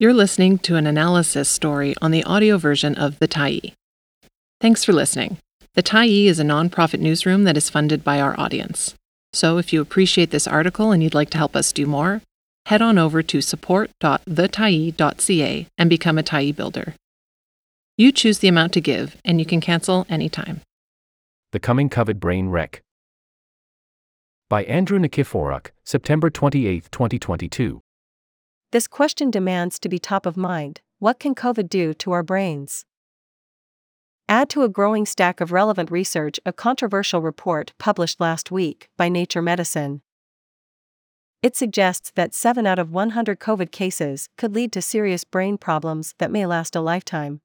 You're listening to an analysis story on the audio version of The Tyee. Thanks for listening. The Tyee is a nonprofit newsroom that is funded by our audience. So if you appreciate this article and you'd like to help us do more, head on over to support.thetyee.ca and become a Tyee builder. You choose the amount to give, and you can cancel anytime. The Coming COVID Brain Wreck. By Andrew Nikiforuk, September 28, 2022. This question demands to be top of mind what can COVID do to our brains? Add to a growing stack of relevant research a controversial report published last week by Nature Medicine. It suggests that 7 out of 100 COVID cases could lead to serious brain problems that may last a lifetime.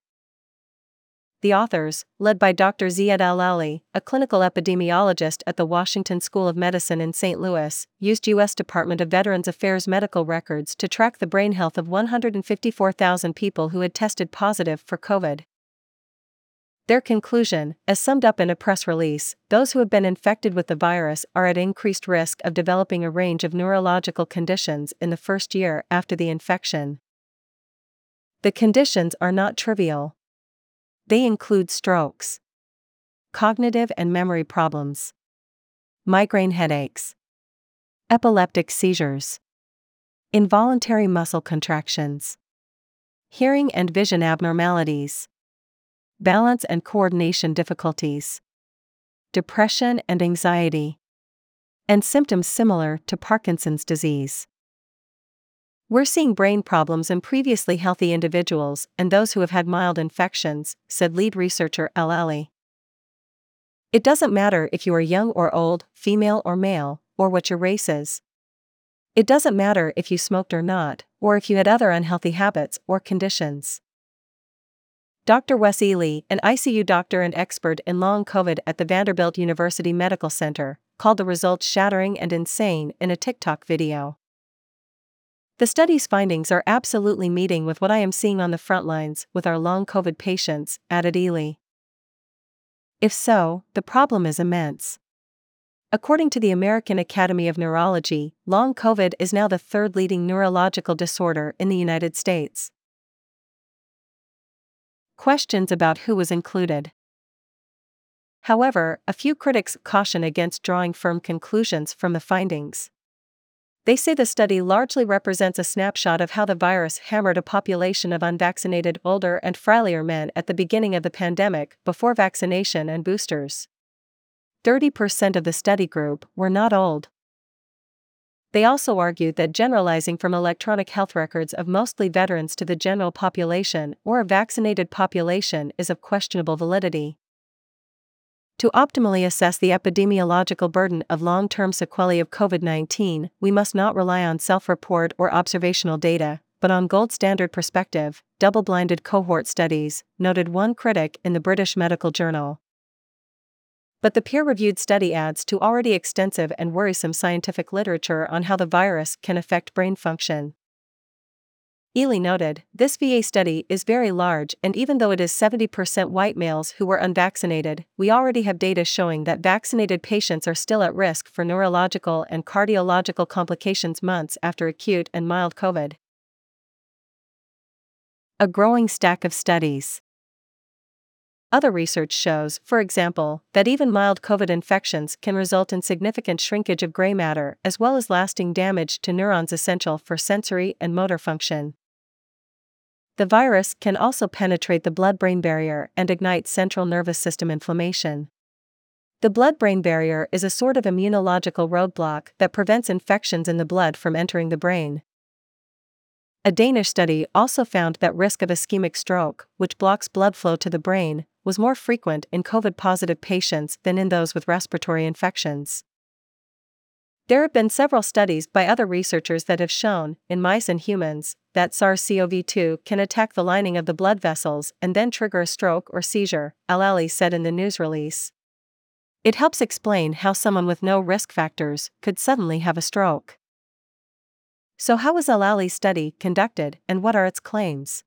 The authors, led by Dr. Ziad Al-Aly, a clinical epidemiologist at the Washington School of Medicine in St. Louis, used U.S. Department of Veterans Affairs medical records to track the brain health of 154,000 people who had tested positive for COVID. Their conclusion, as summed up in a press release, those who have been infected with the virus are at increased risk of developing a range of neurological conditions in the first year after the infection. The conditions are not trivial. They include strokes, cognitive and memory problems, migraine headaches, epileptic seizures, involuntary muscle contractions, hearing and vision abnormalities, balance and coordination difficulties, depression and anxiety, and symptoms similar to Parkinson's disease. We're seeing brain problems in previously healthy individuals and those who have had mild infections, said lead researcher Al-Aly. It doesn't matter if you are young or old, female or male, or what your race is. It doesn't matter if you smoked or not, or if you had other unhealthy habits or conditions. Dr. Wes Ely, an ICU doctor and expert in long COVID at the Vanderbilt University Medical Center, called the results shattering and insane in a TikTok video. The study's findings are absolutely meeting with what I am seeing on the front lines with our long COVID patients, added Ely. If so, the problem is immense. According to the American Academy of Neurology, long COVID is now the third leading neurological disorder in the United States. Questions about who was included. However, a few critics caution against drawing firm conclusions from the findings. They say the study largely represents a snapshot of how the virus hammered a population of unvaccinated older and frailer men at the beginning of the pandemic before vaccination and boosters. 30% of the study group were not old. They also argued that generalizing from electronic health records of mostly veterans to the general population or a vaccinated population is of questionable validity. To optimally assess the epidemiological burden of long term sequelae of COVID 19, we must not rely on self report or observational data, but on gold standard perspective, double blinded cohort studies, noted one critic in the British Medical Journal. But the peer reviewed study adds to already extensive and worrisome scientific literature on how the virus can affect brain function. Ely noted, this VA study is very large, and even though it is 70% white males who were unvaccinated, we already have data showing that vaccinated patients are still at risk for neurological and cardiological complications months after acute and mild COVID. A growing stack of studies. Other research shows, for example, that even mild COVID infections can result in significant shrinkage of gray matter as well as lasting damage to neurons essential for sensory and motor function. The virus can also penetrate the blood brain barrier and ignite central nervous system inflammation. The blood brain barrier is a sort of immunological roadblock that prevents infections in the blood from entering the brain. A Danish study also found that risk of ischemic stroke, which blocks blood flow to the brain, was more frequent in COVID positive patients than in those with respiratory infections. There have been several studies by other researchers that have shown, in mice and humans, that SARS CoV 2 can attack the lining of the blood vessels and then trigger a stroke or seizure, Al-Aly said in the news release. It helps explain how someone with no risk factors could suddenly have a stroke. So, how was Al-Aly's study conducted and what are its claims?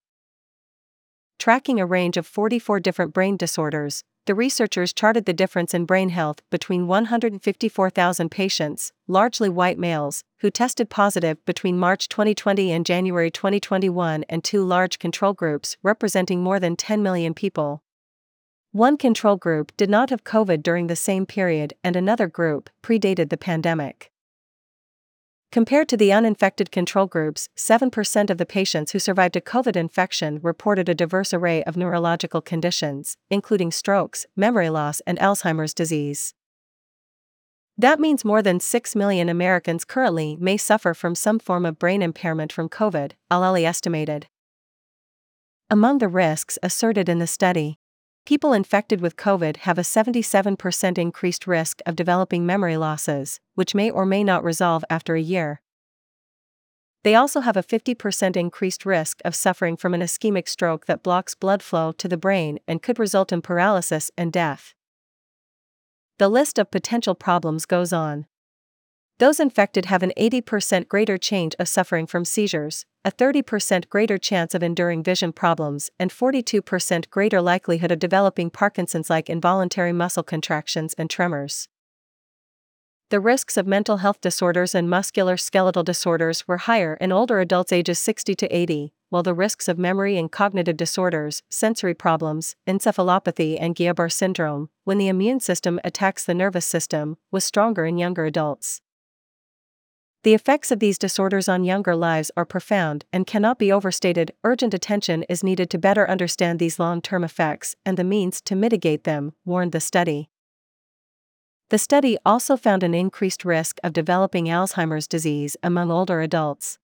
Tracking a range of 44 different brain disorders, the researchers charted the difference in brain health between 154,000 patients, largely white males, who tested positive between March 2020 and January 2021, and two large control groups representing more than 10 million people. One control group did not have COVID during the same period, and another group predated the pandemic. Compared to the uninfected control groups, 7% of the patients who survived a COVID infection reported a diverse array of neurological conditions, including strokes, memory loss, and Alzheimer's disease. That means more than 6 million Americans currently may suffer from some form of brain impairment from COVID, Al-Aly estimated. Among the risks asserted in the study, People infected with COVID have a 77% increased risk of developing memory losses, which may or may not resolve after a year. They also have a 50% increased risk of suffering from an ischemic stroke that blocks blood flow to the brain and could result in paralysis and death. The list of potential problems goes on. Those infected have an 80% greater chance of suffering from seizures, a 30% greater chance of enduring vision problems, and 42% greater likelihood of developing Parkinson's like involuntary muscle contractions and tremors. The risks of mental health disorders and muscular skeletal disorders were higher in older adults ages 60 to 80, while the risks of memory and cognitive disorders, sensory problems, encephalopathy, and Guillain Barre syndrome, when the immune system attacks the nervous system, was stronger in younger adults. The effects of these disorders on younger lives are profound and cannot be overstated. Urgent attention is needed to better understand these long term effects and the means to mitigate them, warned the study. The study also found an increased risk of developing Alzheimer's disease among older adults.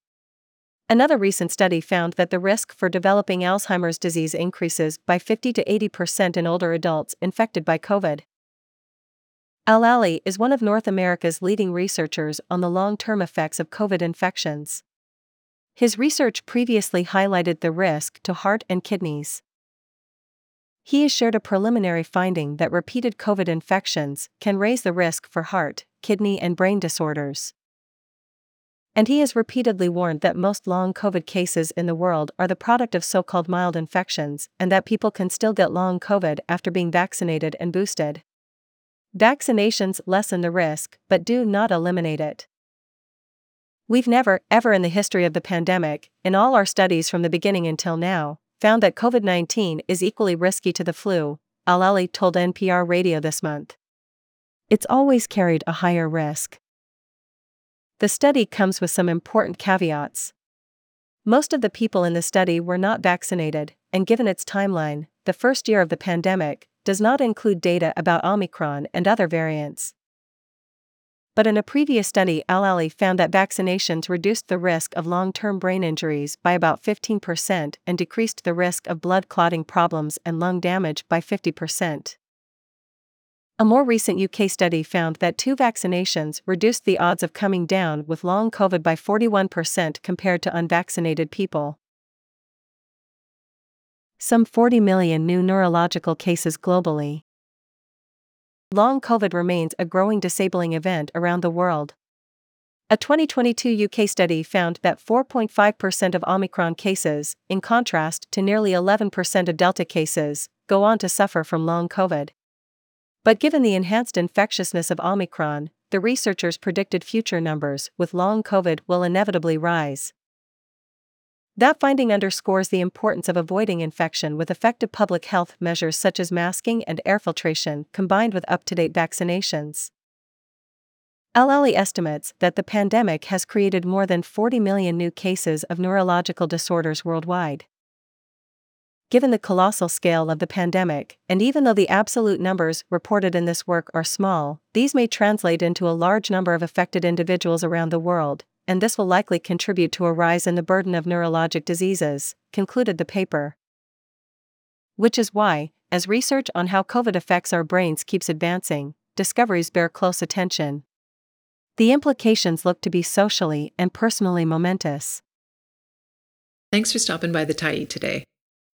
Another recent study found that the risk for developing Alzheimer's disease increases by 50 to 80% in older adults infected by COVID. Al-Aly is one of North America's leading researchers on the long term effects of COVID infections. His research previously highlighted the risk to heart and kidneys. He has shared a preliminary finding that repeated COVID infections can raise the risk for heart, kidney, and brain disorders. And he has repeatedly warned that most long COVID cases in the world are the product of so called mild infections, and that people can still get long COVID after being vaccinated and boosted. Vaccinations lessen the risk, but do not eliminate it. We've never, ever in the history of the pandemic, in all our studies from the beginning until now, found that COVID 19 is equally risky to the flu, Al-Aly told NPR Radio this month. It's always carried a higher risk. The study comes with some important caveats. Most of the people in the study were not vaccinated, and given its timeline, the first year of the pandemic, does not include data about Omicron and other variants. But in a previous study, Al-Aly found that vaccinations reduced the risk of long term brain injuries by about 15% and decreased the risk of blood clotting problems and lung damage by 50%. A more recent UK study found that two vaccinations reduced the odds of coming down with long COVID by 41% compared to unvaccinated people some 40 million new neurological cases globally. Long COVID remains a growing disabling event around the world. A 2022 UK study found that 4.5% of Omicron cases, in contrast to nearly 11% of Delta cases, go on to suffer from long COVID. But given the enhanced infectiousness of Omicron, the researchers predicted future numbers with long COVID will inevitably rise. That finding underscores the importance of avoiding infection with effective public health measures such as masking and air filtration combined with up to date vaccinations. Al-Aly estimates that the pandemic has created more than 40 million new cases of neurological disorders worldwide. Given the colossal scale of the pandemic, and even though the absolute numbers reported in this work are small, these may translate into a large number of affected individuals around the world, and this will likely contribute to a rise in the burden of neurologic diseases, concluded the paper. Which is why, as research on how COVID affects our brains keeps advancing, discoveries bear close attention. The implications look to be socially and personally momentous. Thanks for stopping by the Tyee today.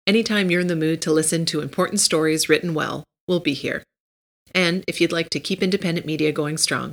Anytime you're in the mood to listen to important stories written well, we'll be here. And if you'd like to keep independent media going strong,